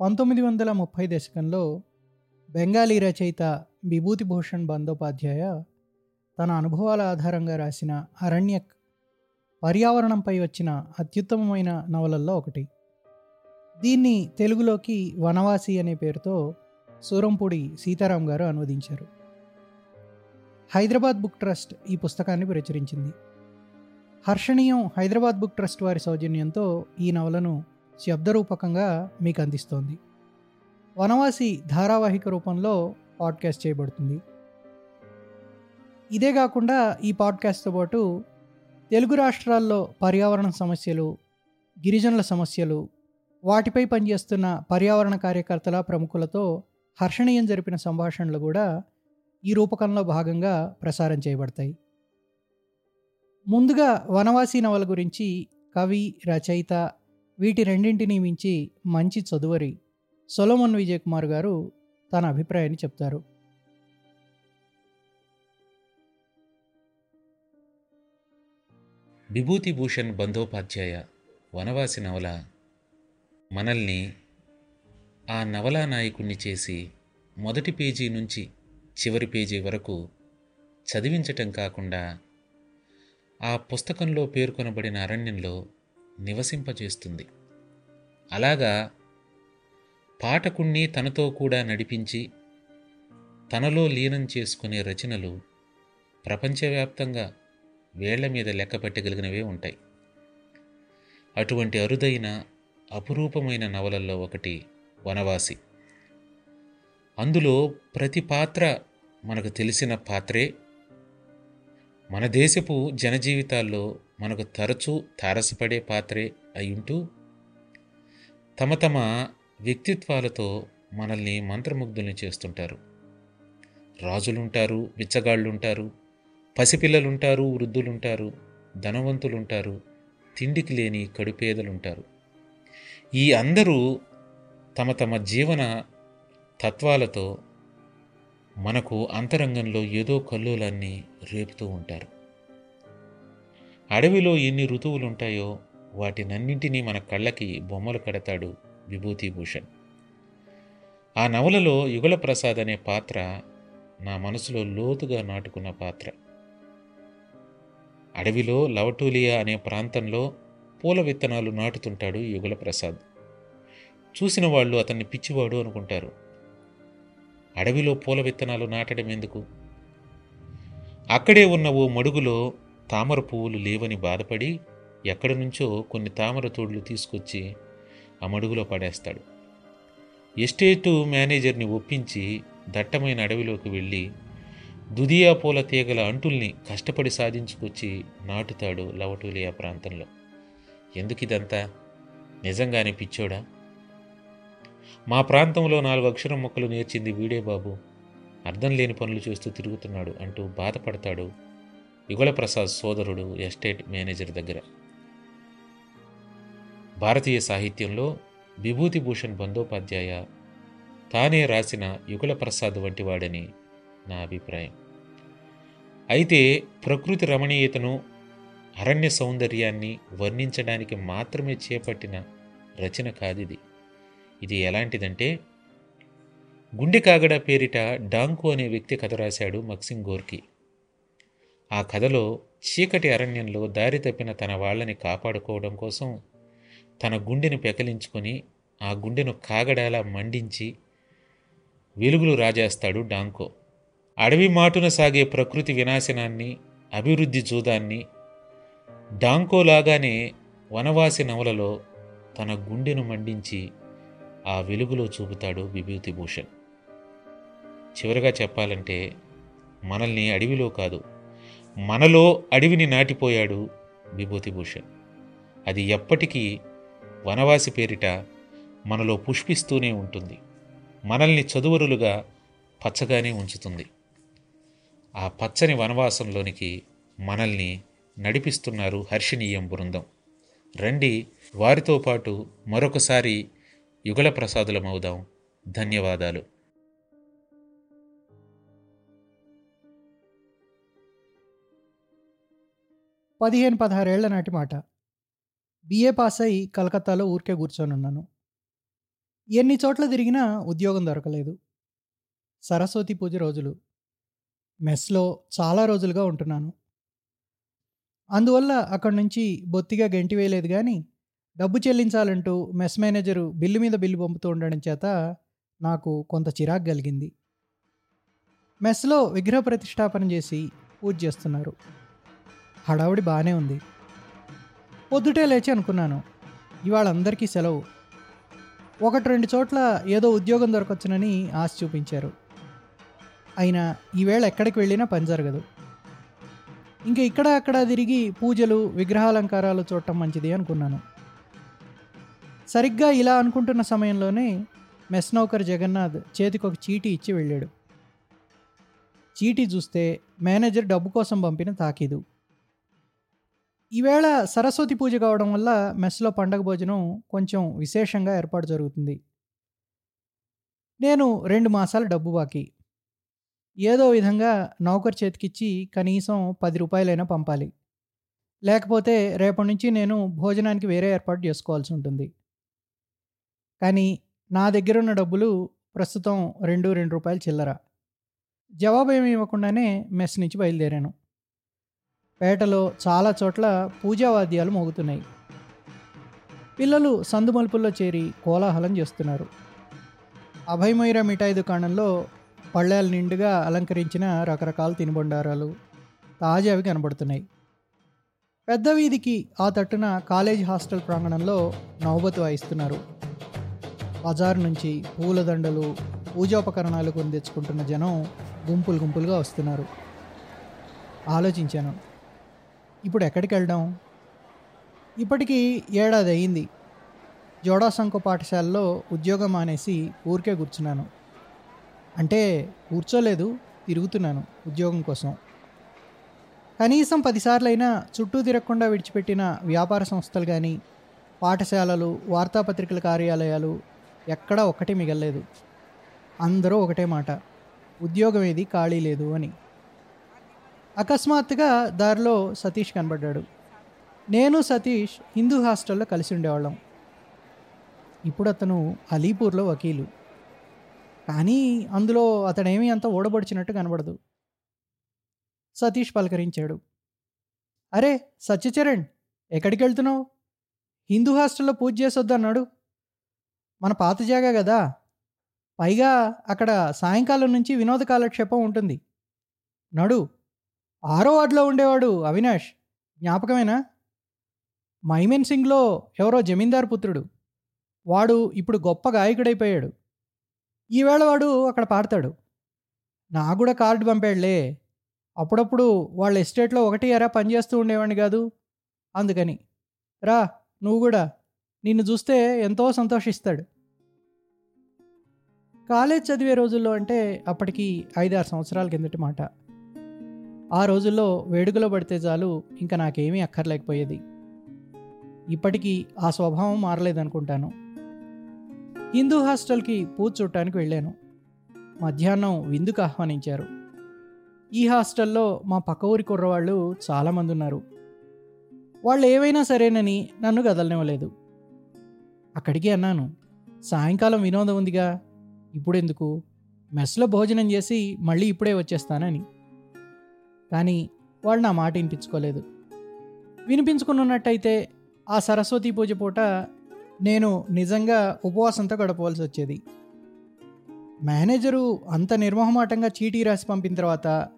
పంతొమ్మిది వందల ముప్పై దశకంలో బెంగాలీ రచయిత విభూతిభూషణ్ బందోపాధ్యాయ తన అనుభవాల ఆధారంగా రాసిన అరణ్యక్ పర్యావరణంపై వచ్చిన అత్యుత్తమమైన నవలల్లో ఒకటి. దీన్ని తెలుగులోకి వనవాసి అనే పేరుతో సూరంపూడి సీతారాం గారు అనువదించారు. హైదరాబాద్ బుక్ ట్రస్ట్ ఈ పుస్తకాన్ని ప్రచురించింది. హర్షణీయం హైదరాబాద్ బుక్ ట్రస్ట్ వారి సౌజన్యంతో ఈ నవలను శబ్దరూపకంగా మీకు అందిస్తోంది వనవాసి ధారావాహిక రూపంలో పాడ్కాస్ట్ చేయబడుతుంది. ఇదే కాకుండా ఈ పాడ్కాస్ట్తో పాటు తెలుగు రాష్ట్రాల్లో పర్యావరణ సమస్యలు గిరిజనుల సమస్యలు వాటిపై పనిచేస్తున్న పర్యావరణ కార్యకర్తల ప్రముఖులతో హర్షణీయం జరిపిన సంభాషణలు కూడా ఈ రూపకంలో భాగంగా ప్రసారం చేయబడతాయి. ముందుగా వనవాసి నవల గురించి కవి రచయిత వీటి రెండింటిని మించి మంచి చదువరి సొలోమన్ విజయ్ కుమార్ గారు తన అభిప్రాయాన్ని చెప్తారు. విభూతిభూషణ్ బందోపాధ్యాయ వనవాసి నవల మనల్ని ఆ నవలా నాయకుణ్ణి చేసి మొదటి పేజీ నుంచి చివరి పేజీ వరకు చదివించటం కాకుండా ఆ పుస్తకంలో పేర్కొనబడిన అరణ్యంలో నివసింపజేస్తుంది. అలాగా పాఠకుణ్ణి తనతో కూడా నడిపించి తనలో లీనం చేసుకునే రచనలు ప్రపంచవ్యాప్తంగా వేళ్ళ మీద లెక్క పెట్టగలిగినవే ఉంటాయి. అటువంటి అరుదైన అపురూపమైన నవలల్లో ఒకటి వనవాసి. అందులో ప్రతి పాత్ర మనకు తెలిసిన పాత్రే. మన దేశపు జనజీవితాల్లో మనకు తరచూ తారసపడే పాత్రే అయ్యుంటూ తమ తమ వ్యక్తిత్వాలతో మనల్ని మంత్రముగ్ధుల్ని చేస్తుంటారు. రాజులుంటారు బిచ్చగాళ్ళుంటారు పసిపిల్లలుంటారు వృద్ధులుంటారు ధనవంతులుంటారు తిండికి లేని కడుపేదలుంటారు. ఈ అందరూ తమ తమ జీవన తత్వాలతో మనకు అంతరంగంలో ఏదో కల్లోలాన్ని రేపుతూ ఉంటారు. అడవిలో ఎన్ని ఋతువులుంటాయో వాటినన్నింటినీ మన కళ్ళకి బొమ్మలు కడతాడు విభూతిభూషణ్. ఆ నవలలో యుగల ప్రసాద్ అనే పాత్ర నా మనసులో లోతుగా నాటుకున్న పాత్ర. అడవిలో లవటూలియా అనే ప్రాంతంలో పూల విత్తనాలు నాటుతుంటాడు యుగల ప్రసాద్ చూసిన వాళ్ళు అతన్ని పిచ్చివాడు అనుకుంటారు. అడవిలో పూల విత్తనాలు నాటడం ఎందుకు అక్కడే ఉన్న ఓ మడుగులో తామర పువ్వులు లేవని బాధపడి ఎక్కడి నుంచో కొన్ని తామర తోడులు తీసుకొచ్చి ఆ మడుగులో పడేస్తాడు. ఎస్టేటు మేనేజర్ని ఒప్పించి దట్టమైన అడవిలోకి వెళ్ళి దుదియా పూల తీగల అంటుల్ని కష్టపడి సాధించుకొచ్చి నాటుతాడు లవటూలియా ప్రాంతంలో. ఎందుకు ఇదంతా? నిజంగానే పిచ్చోడా? మా ప్రాంతంలో నాలుగు అక్షరం మొక్కలు నేర్చింది వీడే బాబు. అర్థం లేని పనులు చేస్తూ తిరుగుతున్నాడు అంటూ బాధపడతాడు యుగళ ప్రసాద్ సోదరుడు ఎస్టేట్ మేనేజర్ దగ్గర. భారతీయ సాహిత్యంలో విభూతిభూషణ్ బందోపాధ్యాయ తానే రాసిన యుగళ ప్రసాద్ వంటి వాడని నా అభిప్రాయం. అయితే ప్రకృతి రమణీయతను అరణ్య సౌందర్యాన్ని వర్ణించడానికి మాత్రమే చేపట్టిన రచన కాదిది. ఇది ఎలాంటిదంటే గుండె కాగడ పేరిట డాంకు అనే వ్యక్తి కథ రాశాడు మక్సింగ్ గోర్కి. ఆ కథలో చీకటి అరణ్యంలో దారి తప్పిన తన వాళ్ళని కాపాడుకోవడం కోసం తన గుండెను పెకలించుకొని ఆ గుండెను కాగడాలా మండించి వెలుగులు రాజేస్తాడు డాంకో. అడవి మాటున సాగే ప్రకృతి వినాశనాన్ని అభివృద్ధి జూదాన్ని డాంకోలాగానే వనవాసి నవలలో తన గుండెను మండించి ఆ వెలుగులో చూపుతాడు విభూతిభూషణ్. చివరగా చెప్పాలంటే మనల్ని అడవిలో కాదు మనలో అడవిని నాటిపోయాడు విభూతిభూషణ్. అది ఎప్పటికీ వనవాసి పేరిట మనలో పుష్పిస్తూనే ఉంటుంది. మనల్ని చదువరులుగా పచ్చగానే ఉంచుతుంది. ఆ పచ్చని వనవాసంలోనికి మనల్ని నడిపిస్తున్నారు హర్షణీయం బృందం. రండి వారితో పాటు మరొకసారి యుగల ప్రసాదులమవుదాం ధన్యవాదాలు. పదిహేను పదహారేళ్ళ నాటి మాట. బిఏ పాస్ అయి కలకత్తాలో ఊరికే కూర్చొని ఉన్నాను. ఎన్ని చోట్ల తిరిగినా ఉద్యోగం దొరకలేదు. సరస్వతి పూజ రోజులు. మెస్లో చాలా రోజులుగా ఉంటున్నాను. అందువల్ల అక్కడి నుంచి బొత్తిగా గెంటి వేయలేదు కానీ డబ్బు చెల్లించాలంటూ మెస్ మేనేజరు బిల్లు మీద బిల్లు పంపుతూ ఉండడం చేత నాకు కొంత చిరాకు కలిగింది. మెస్లో విగ్రహ ప్రతిష్టాపన చేసి పూజ చేస్తున్నారు. హడావుడి బాగానే ఉంది. పొద్దుటే లేచి అనుకున్నాను. ఇవాళ అందరికీ సెలవు. ఒకటి రెండు చోట్ల ఏదో ఉద్యోగం దొరకొచ్చునని ఆశ చూపించారు. అయినా ఈవేళ ఎక్కడికి వెళ్ళినా పని జరగదు. ఇంకా ఇక్కడ అక్కడ తిరిగి పూజలు విగ్రహాలంకారాలు చూడటం మంచిది అనుకున్నాను. సరిగ్గా ఇలా అనుకుంటున్న సమయంలోనే మెస్ నౌకర్ జగన్నాథ్ చేతికి ఒక చీటీ ఇచ్చి వెళ్ళాడు. చీటీ చూస్తే మేనేజర్ డబ్బు కోసం పంపిన తాకీదు. ఈవేళ సరస్వతి పూజ కావడం వల్ల మెస్లో పండగ భోజనం కొంచెం విశేషంగా ఏర్పాటు జరుగుతుంది. నేను రెండు మాసాలు డబ్బు బాకీ. ఏదో విధంగా నౌకర్ చేతికిచ్చి కనీసం పది రూపాయలైనా పంపాలి. లేకపోతే రేపటి నుంచి నేను భోజనానికి వేరే ఏర్పాటు చేసుకోవాల్సి ఉంటుంది. కానీ నా దగ్గర ఉన్న డబ్బులు ప్రస్తుతం రెండు రెండు రూపాయలు చిల్లర. జవాబు ఏమి ఇవ్వకుండానే మెస్ నుంచి బయలుదేరాను. పేటలో చాలా చోట్ల పూజావాద్యాలు మోగుతున్నాయి. పిల్లలు సందుమలుపుల్లో చేరి కోలాహలం చేస్తున్నారు. అభయమైర మిఠాయి దుకాణంలో పళ్ళాలు నిండుగా అలంకరించిన రకరకాల తినుబండారాలు తాజావి కనబడుతున్నాయి. పెద్ద వీధికి ఆ తట్టున కాలేజ్ హాస్టల్ ప్రాంగణంలో నౌబతు వాయిస్తున్నారు. బజార్ నుంచి పూలదండలు పూజోపకరణాలు కొని తెచ్చుకుంటున్న జనం గుంపులు గుంపులుగా వస్తున్నారు. ఆలోచించాను ఇప్పుడు ఎక్కడికి వెళ్దాం? ఇప్పటికీ ఏడాది అయింది. జోడాసంకో పాఠశాలలో ఉద్యోగం మానేసి ఊరికే కూర్చున్నాను. అంటే కూర్చోలేదు తిరుగుతున్నాను ఉద్యోగం కోసం. కనీసం పదిసార్లైనా చుట్టూ తిరగకుండా విడిచిపెట్టిన వ్యాపార సంస్థలు కానీ పాఠశాలలు వార్తాపత్రికల కార్యాలయాలు ఎక్కడా ఒక్కటి మిగల్లేదు. అందరూ ఒకటే మాట ఉద్యోగం ఏది ఖాళీ లేదు అని. అకస్మాత్తుగా దారిలో సతీష్ కనబడ్డాడు. నేను సతీష్ హిందూ హాస్టల్లో కలిసి ఉండేవాళ్ళం. ఇప్పుడు అతను అలీపూర్లో వకీలు. కానీ అందులో అతడేమీ అంత ఓడబడిచినట్టు కనబడదు. సతీష్ పలకరించాడు. అరే సత్యచరణ్ ఎక్కడికి వెళ్తున్నావు? హిందూ హాస్టల్లో పూజ చేసొద్దన్నాడు మన పాత జాగా కదా. పైగా అక్కడ సాయంకాలం నుంచి వినోద కాలక్షేపం ఉంటుంది. నడు ఆరో వార్డులో ఉండేవాడు అవినాష్. జ్ఞాపకమేనా? మైమెన్ సింగ్లో ఎవరో జమీందార్ పుత్రుడు. వాడు ఇప్పుడు గొప్ప గాయకుడైపోయాడు. ఈవేళ వాడు అక్కడ పాడతాడు. నా కూడా కార్డు పంపాడులే. అప్పుడప్పుడు వాళ్ళ ఎస్టేట్లో ఒకటి ఎరా పనిచేస్తూ ఉండేవాడిని కాదు. అందుకని. రా నువ్వు కూడా. నిన్ను చూస్తే ఎంతో సంతోషిస్తాడు. కాలేజ్ చదివే రోజుల్లో అంటే అప్పటికి ఐదారు సంవత్సరాల కిందటి మాట. ఆ రోజుల్లో వేడుకలో పడితే చాలు ఇంకా నాకేమీ అక్కర్లేకపోయేది. ఇప్పటికీ ఆ స్వభావం మారలేదనుకుంటాను. హిందూ హాస్టల్కి పూజ చూడటానికి వెళ్ళాను. మధ్యాహ్నం విందుకు ఆహ్వానించారు. ఈ హాస్టల్లో మా పక్క ఊరి కుర్రవాళ్ళు చాలామంది ఉన్నారు వాళ్ళు ఏవైనా సరేనని నన్ను కదలనివ్వలేదు. అక్కడికి అన్నాను సాయంకాలం వినోదం ఉందిగా ఇప్పుడెందుకు? మెస్లో భోజనం చేసి మళ్ళీ ఇప్పుడే వచ్చేస్తానని. కానీ వాళ్ళు నా మాట వినిపించుకోలేదు. వినిపించుకున్నట్టయితే ఆ సరస్వతి పూజ పూట నేను నిజంగా ఉపవాసంతో గడపవలసి వచ్చేది. మేనేజరు అంత నిర్మోహమాటంగా చీటీ రాసి పంపిన తర్వాత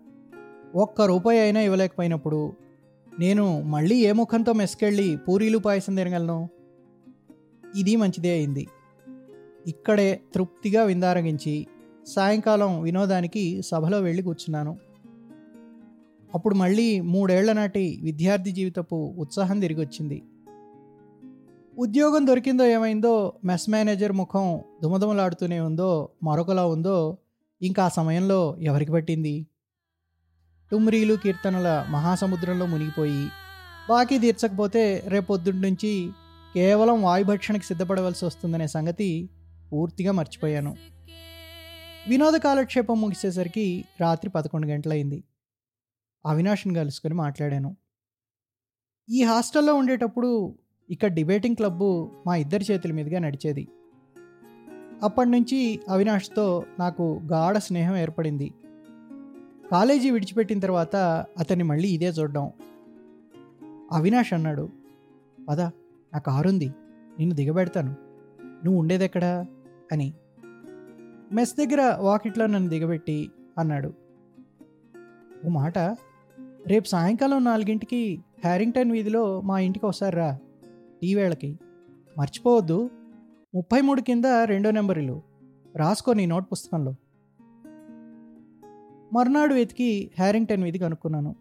ఒక్క రూపాయి అయినా ఇవ్వలేకపోయినప్పుడు నేను మళ్ళీ ఏ ముఖంతో మెస్కెళ్ళి పూరీలు పాయసం తినగలను? ఇది మంచిదే అయింది. ఇక్కడే తృప్తిగా విందారగించి సాయంకాలం వినోదానికి సభలో వెళ్ళి కూర్చున్నాను. అప్పుడు మళ్ళీ మూడేళ్ళ నాటి విద్యార్థి జీవితపు ఉత్సాహం తిరిగి వచ్చింది ఉద్యోగం దొరికిందో ఏమైందో మెస్ మేనేజర్ ముఖం దుమదుమలాడుతూనే ఉందో మరొకలా ఉందో ఇంకా ఆ సమయంలో ఎవరికి పట్టింది? టుమ్రీలు కీర్తనల మహాసముద్రంలో మునిగిపోయి బాకీ తీర్చకపోతే రేపొద్దుటి నుంచి కేవలం వాయుభక్షణకి సిద్ధపడవలసి వస్తుందనే సంగతి పూర్తిగా మర్చిపోయాను. వినోద కాలక్షేపం ముగిసేసరికి రాత్రి పదకొండు గంటలైంది. అవినాష్ని కలుసుకొని మాట్లాడాను. ఈ హాస్టల్లో ఉండేటప్పుడు ఇక్కడ డిబేటింగ్ క్లబ్బు మా ఇద్దరి చేతుల మీదుగా నడిచేది. అప్పటి నుంచి అవినాష్తో నాకు గాఢ స్నేహం ఏర్పడింది. కాలేజీ విడిచిపెట్టిన తర్వాత అతన్ని మళ్ళీ ఇదే చూడడం. అవినాష్ అన్నాడు పద నా కారుంది నిన్ను దిగబెడతాను. నువ్వు ఉండేదెక్కడా? అని. మెస్ దగ్గర వాకిట్లో నన్ను దిగబెట్టి అన్నాడు. ఓ మాట. రేపు సాయంకాలం నాలుగింటికి హ్యారింగ్టన్ వీధిలో మా ఇంటికి ఒకసారి రా వేళకి. మర్చిపోవద్దు. ముప్పై మూడు కింద రెండో నెంబర్ ఇల్లు రాసుకో నీ నోట్ పుస్తకంలో. మర్నాడు వెతికి హ్యారింగ్టన్ వీధి కనుక్కున్నాను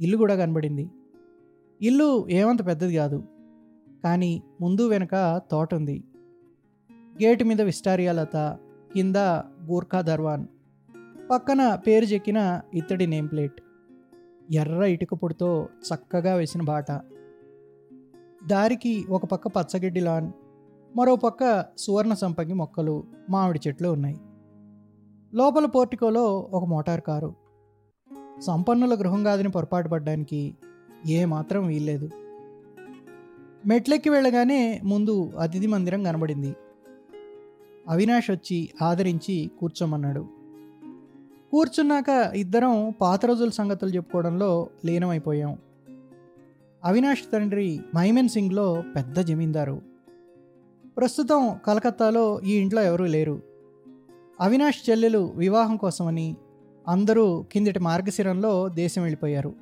ఇల్లు కూడా కనబడింది. ఇల్లు ఏమంత పెద్దది కాదు. కానీ ముందు వెనక తోట ఉంది. గేటు మీద విస్టారియా లత కింద గూర్ఖా దర్వాన్. పక్కన పేరు చెక్కిన ఇత్తడి నేమ్ ప్లేట్. ఎర్ర ఇటుక పొడితో చక్కగా వేసిన బాట. దారికి ఒక పక్క పచ్చగడ్డి లాన్ మరో పక్క సువర్ణ సంపంగి మొక్కలు మామిడి చెట్లు ఉన్నాయి. లోపల పోర్టికోలో ఒక మోటార్ కారు. సంపన్నుల గృహం కాదని పొరపాటు పడ్డానికి ఏమాత్రం వీల్లేదు. మెట్లెక్కి వెళ్ళగానే ముందు అతిథి మందిరం కనబడింది. అవినాష్ వచ్చి ఆదరించి కూర్చోమన్నాడు. కూర్చున్నాక ఇద్దరం పాత రోజుల సంగతులు చెప్పుకోవడంలో లీనమైపోయాం. అవినాష్ తండ్రి మైమెన్ సింగ్లో పెద్ద జమీందారు. ప్రస్తుతం కలకత్తాలో ఈ ఇంట్లో ఎవరూ లేరు. అవినాష్ చెల్లెలు వివాహం కోసమని అందరూ కిందటి మార్గశిరంలో దేశం వెళ్ళిపోయారు.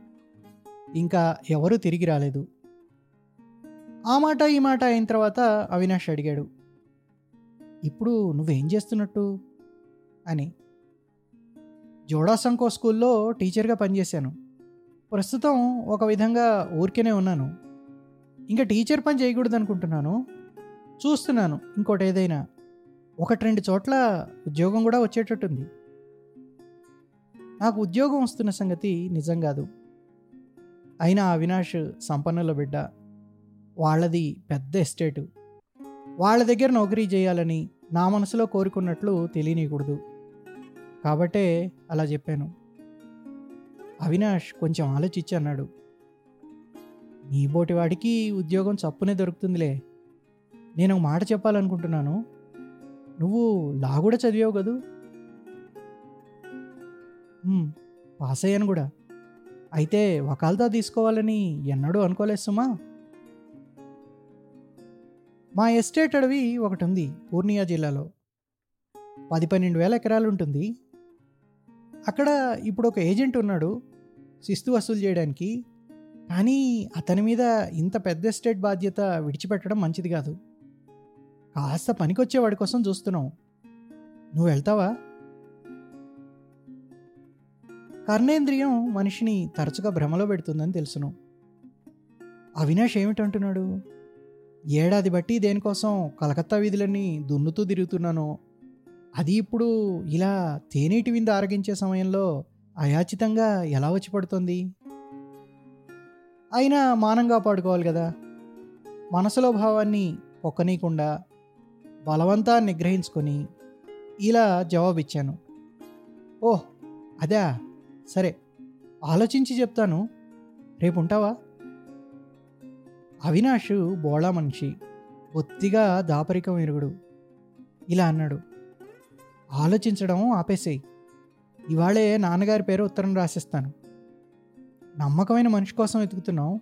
ఇంకా ఎవరూ తిరిగి రాలేదు. ఆ మాట ఈ మాట అయిన తర్వాత అవినాష్ అడిగాడు ఇప్పుడు నువ్వేం చేస్తున్నట్టు? అని. జోడాసంకో స్కూల్లో టీచర్గా పనిచేశాను. ప్రస్తుతం ఒక విధంగా ఊరికేనే ఉన్నాను. ఇంకా టీచర్ పని చేయకూడదు అనుకుంటున్నాను చూస్తున్నాను ఇంకోటి ఏదైనా. ఒకటి రెండు చోట్ల ఉద్యోగం కూడా వచ్చేటట్టుంది. నాకు ఉద్యోగం వస్తున్న సంగతి నిజం కాదు. అయినా అవినాష్ సంపన్నుల బిడ్డ. వాళ్ళది పెద్ద ఎస్టేటు. వాళ్ళ దగ్గర నౌకరీ చేయాలని నా మనసులో కోరుకున్నట్లు తెలియనీయకూడదు. కాబట్టే అలా చెప్పాను. అవినాష్ కొంచెం ఆలోచించి అన్నాడు. నీ బోటి వాడికి ఉద్యోగం చప్పునే దొరుకుతుందిలే. నేను ఒక మాట చెప్పాలనుకుంటున్నాను. నువ్వు లా కూడా చదివావు కదూ? పాస్ అయ్యాను కూడా. అయితే వకాల్తా తీసుకోవాలని ఎన్నడూ అనుకోలేదు సుమా. మా ఎస్టేట్ అడవి ఒకటి ఉంది పూర్ణియా జిల్లాలో. పది పన్నెండు వేల ఎకరాలు ఉంటుంది. అక్కడ ఇప్పుడు ఒక ఏజెంట్ ఉన్నాడు శిస్తు వసూలు చేయడానికి. కానీ అతని మీద ఇంత పెద్ద ఎస్టేట్ బాధ్యత విడిచిపెట్టడం మంచిది కాదు. కాస్త పనికొచ్చేవాడి కోసం చూస్తున్నాం. నువ్వు వెళ్తావా? కర్ణేంద్రియం మనిషిని తరచుగా భ్రమలో పెడుతుందని తెలుసును. అవినాష్ ఏమిటంటున్నాడు? ఏడాది బట్టి దేనికోసం కలకత్తా వీధులన్నీ దున్నుతూ తిరుగుతున్నానో అది ఇప్పుడు ఇలా తేనీటి విందు ఆరగించే సమయంలో అయాచితంగా ఎలా వచ్చి పడుతుంది? అయినా మానంగా పాడుకోవాలి కదా. మనసులో భావాన్ని పొక్కనీయకుండా బలవంతా నిగ్రహించుకొని ఇలా జవాబిచ్చాను. ఓహ్ అదా. సరే ఆలోచించి చెప్తాను. రేపు ఉంటావా అవినాష్ బోళా మనిషి బొత్తిగా దాపరికం ఎరుగుడు. ఇలా అన్నాడు. ఆలోచించడం ఆపేసేయి. ఇవాళే నాన్నగారి పేరు ఉత్తరం రాసిస్తాను. నమ్మకమైన మనిషి కోసం వెతుకుతున్నాం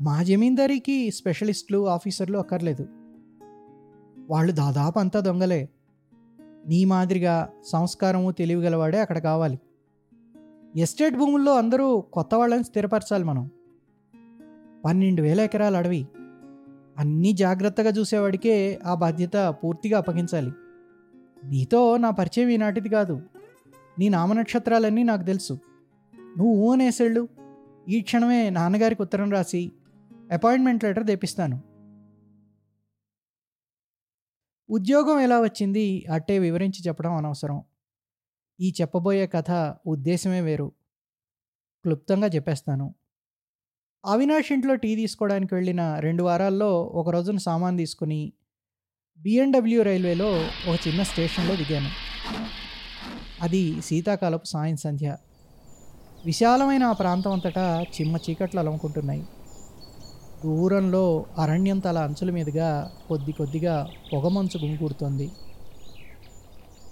మా జమీందారీకి స్పెషలిస్టులు ఆఫీసర్లు అక్కర్లేదు. వాళ్ళు దాదాపు అంతా దొంగలే. నీ మాదిరిగా సంస్కారము తెలివిగలవాడే అక్కడ కావాలి. ఎస్టేట్ భూముల్లో అందరూ కొత్త వాళ్ళని స్థిరపరచాలి మనం. పన్నెండు వేల ఎకరాల అడవి. అన్నీ జాగ్రత్తగా చూసేవాడికే ఆ బాధ్యత పూర్తిగా అప్పగించాలి. నీతో నా పరిచయం ఈనాటిది కాదు. నీ నామనక్షత్రాలన్నీ నాకు తెలుసు. నువ్వు ఊనేసేళ్ళు ఈ క్షణమే నాన్నగారికి ఉత్తరం రాసి అపాయింట్మెంట్ లెటర్ తెప్పిస్తాను. ఉద్యోగం ఎలా వచ్చింది అట్టే వివరించి చెప్పడం అనవసరం. ఈ చెప్పబోయే కథ ఉద్దేశమే వేరు. క్లుప్తంగా చెప్పేస్తాను. అవినాష్ ఇంట్లో టీ తీసుకోవడానికి వెళ్ళిన రెండు వారాల్లో ఒక రోజున సామాన్ తీసుకుని బిఎన్డబ్ల్యూ రైల్వేలో ఒక చిన్న స్టేషన్లో దిగాను. అది శీతాకాలపు సాయం సంధ్య. విశాలమైన ఆ ప్రాంతం అంతటా చిమ్మ చీకట్లు అలముకుంటున్నాయి. దూరంలో అరణ్యం తల అంచుల మీదుగా కొద్ది కొద్దిగా పొగమంచు గుమికూడుతోంది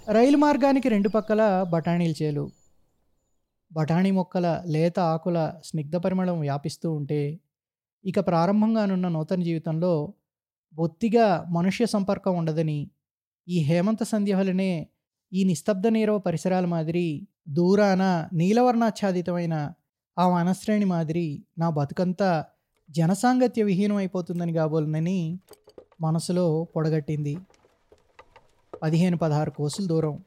రైలు మార్గానికి రెండు పక్కల బఠానీల చేలు. బఠానీ మొక్కల లేత ఆకుల స్నిగ్ధ పరిమళం వ్యాపిస్తూ ఉంటే ఇక ప్రారంభంగానున్న నూతన జీవితంలో బొత్తిగా మనుష్య సంపర్కం ఉండదని ఈ హేమంత సంధ్య వలనే ఈ నిస్తబ్ద నీరవ పరిసరాల మాదిరి దూరాన నీలవర్ణాచ్ఛాదితమైన ఆ వనశ్రేణి మాదిరి నా బతుకంతా జనసాంగత్య విహీనం అయిపోతుందని కాబోలునని మనసులో పొడగట్టింది. పదిహేను పదహారు కోసుల దూరం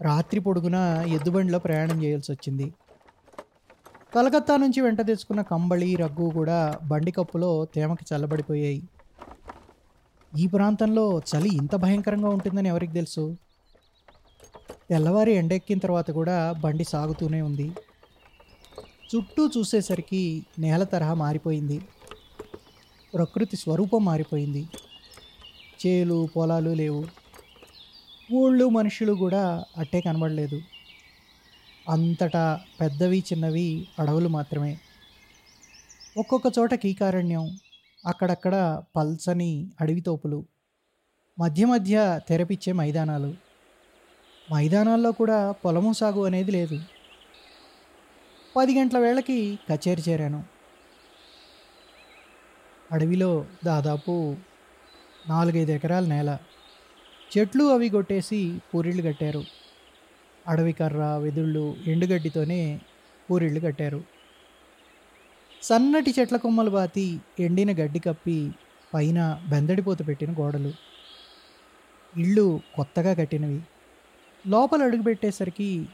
రాత్రి పొడుగున ఎద్దుబండిలో ప్రయాణం చేయాల్సి వచ్చింది కలకత్తా నుంచి వెంట తెచ్చుకున్న కంబళి రగ్గు కూడా బండి కప్పులో తేమకి చల్లబడిపోయాయి. ఈ ప్రాంతంలో చలి ఇంత భయంకరంగా ఉంటుందని ఎవరికి తెలుసు? తెల్లవారి ఎండెక్కిన తర్వాత కూడా బండి సాగుతూనే ఉంది. చుట్టూ చూసేసరికి నేల తరహా మారిపోయింది. ప్రకృతి స్వరూపం మారిపోయింది. చేలు పొలాలు లేవు. ఊళ్ళు మనుషులు కూడా అట్టే కనబడలేదు. అంతటా పెద్దవి చిన్నవి అడవులు మాత్రమే. ఒక్కొక్క చోట కీకారణ్యం అక్కడక్కడ పల్చని అడవి తోపులు మధ్య మధ్య తెరపిచ్చే మైదానాలు. మైదానాల్లో కూడా పొలము సాగు అనేది లేదు. పది గంటల వేళకి కచేరి చేరాను. అడవిలో దాదాపు నాలుగైదు ఎకరాల నేల. చెట్లు అవి కొట్టేసి పూరిళ్ళు కట్టారు. అడవి కర్ర వెదుళ్ళు ఎండుగడ్డితోనే పూరిళ్ళు కట్టారు. సన్నటి చెట్ల కొమ్మలు బాతి ఎండిన గడ్డి కప్పి పైన బెందడిపోత పెట్టిన గోడలు. ఇళ్ళు కొత్తగా కట్టినవి. లోపల అడుగుపెట్టేసరికి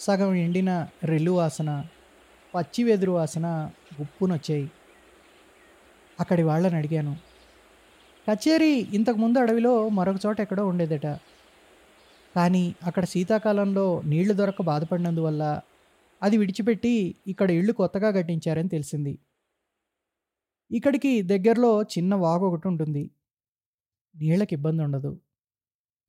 సగం ఎండిన రెల్లు వాసన పచ్చి వెదురు వాసన ఉప్పునొచ్చాయి. అక్కడి వాళ్ళని అడిగాను. కచేరీ ఇంతకుముందు అడవిలో మరొక చోట ఎక్కడో ఉండేదట. కానీ అక్కడ శీతాకాలంలో నీళ్ళు దొరక బాధపడినందువల్ల అది విడిచిపెట్టి ఇక్కడ ఇళ్ళు కొత్తగా కట్టించారని తెలిసింది. ఇక్కడికి దగ్గరలో చిన్న వాగు ఒకటి ఉంటుంది. నీళ్ళకి ఇబ్బంది ఉండదు